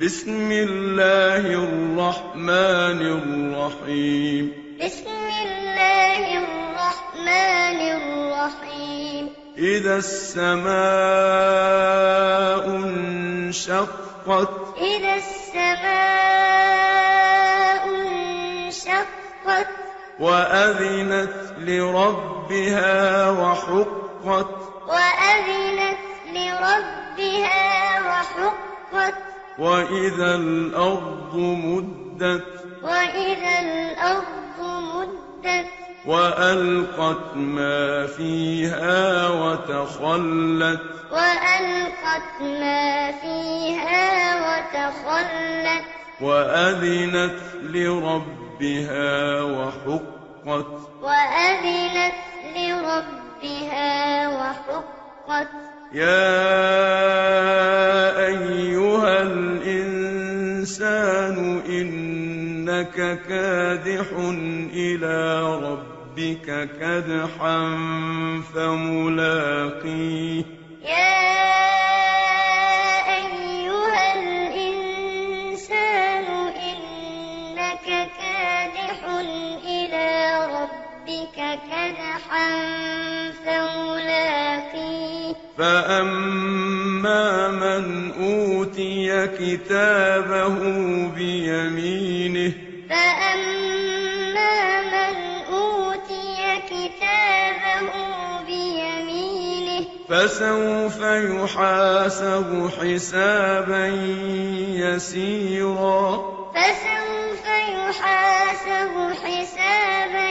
بسم الله الرحمن الرحيم بسم الله الرحمن الرحيم إذا السماء انشقت إذا السماء انشقت وأذنت لربها وحقت وأذنت لربها وحقت وإذا الأرض مدت وإذا الأرض مدت وألقت ما فيها وتخلت وألقت ما فيها وتخلت وأذنت لربها وحقت وأذنت لربها وحقت يا الإنسان إنك كادح إلى ربك كدحا فملاقيه. يا أيها الإنسان إنك كادح إلى ربك كدحا فملاقيه. فأما من أوتي كتابه بيمينه فأما من أوتي كتابه بيمينه فسوف يحاسب حسابا يسيرا فسوف يحاسب حسابا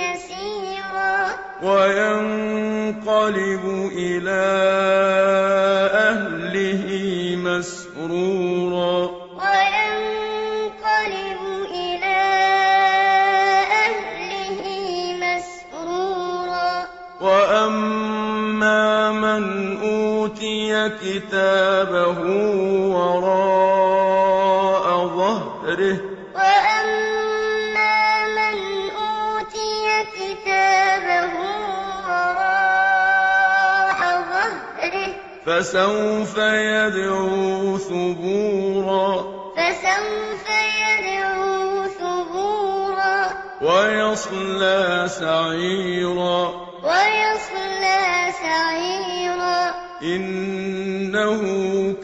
يسيرا وينقلب إلى أهله مسرورا. وينقلب إلى أهله مسرورا. وأما من أوتي كتابه وراء ظهره فسوف يدعو ثبورا فسوف يدعو ثبورا ويصلى سعيرا ويصلى سعيرا إنه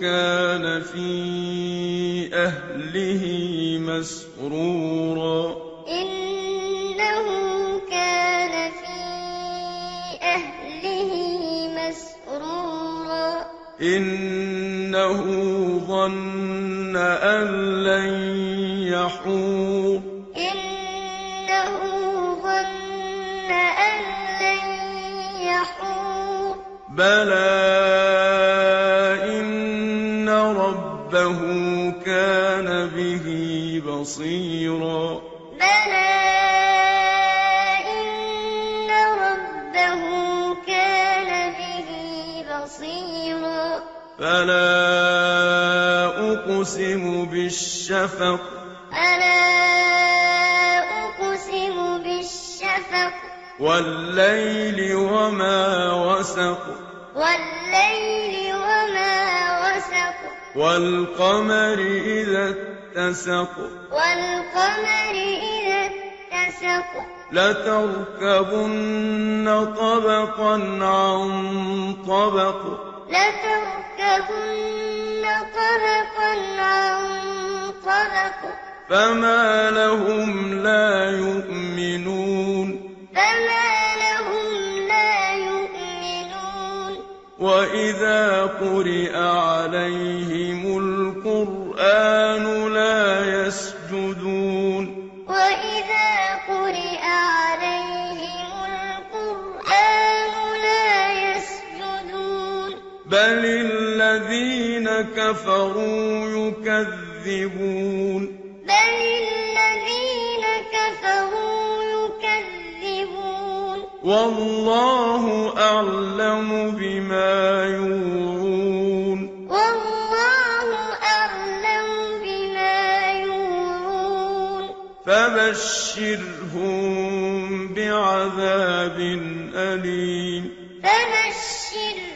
كان في أهله مسرورا إنه ظن أن لن يحور. إنه ظن أن لن يحور. بلى إن ربه كان به بصيرا. بلى بصيرا فلا أقسم بالشفق. ألا أقسم بالشفق. والليل وما وسق. والليل وما وسق. والقمر إذا اتسق. والقمر إذا اتسق. لتركبن طبقا عن طبق. لتركبن طبقا عن طبق فما لهم لا يؤمنون. فما لهم لا يؤمنون. وإذا قرئ عليهم القرآن لا يسجدون. وإذا قرئ بل الذين كفروا يكذبون بل الذين كفروا يكذبون والله أعلم بما يوعون والله أعلم بما يوعون فبشرهم بعذاب أليم فبشرهم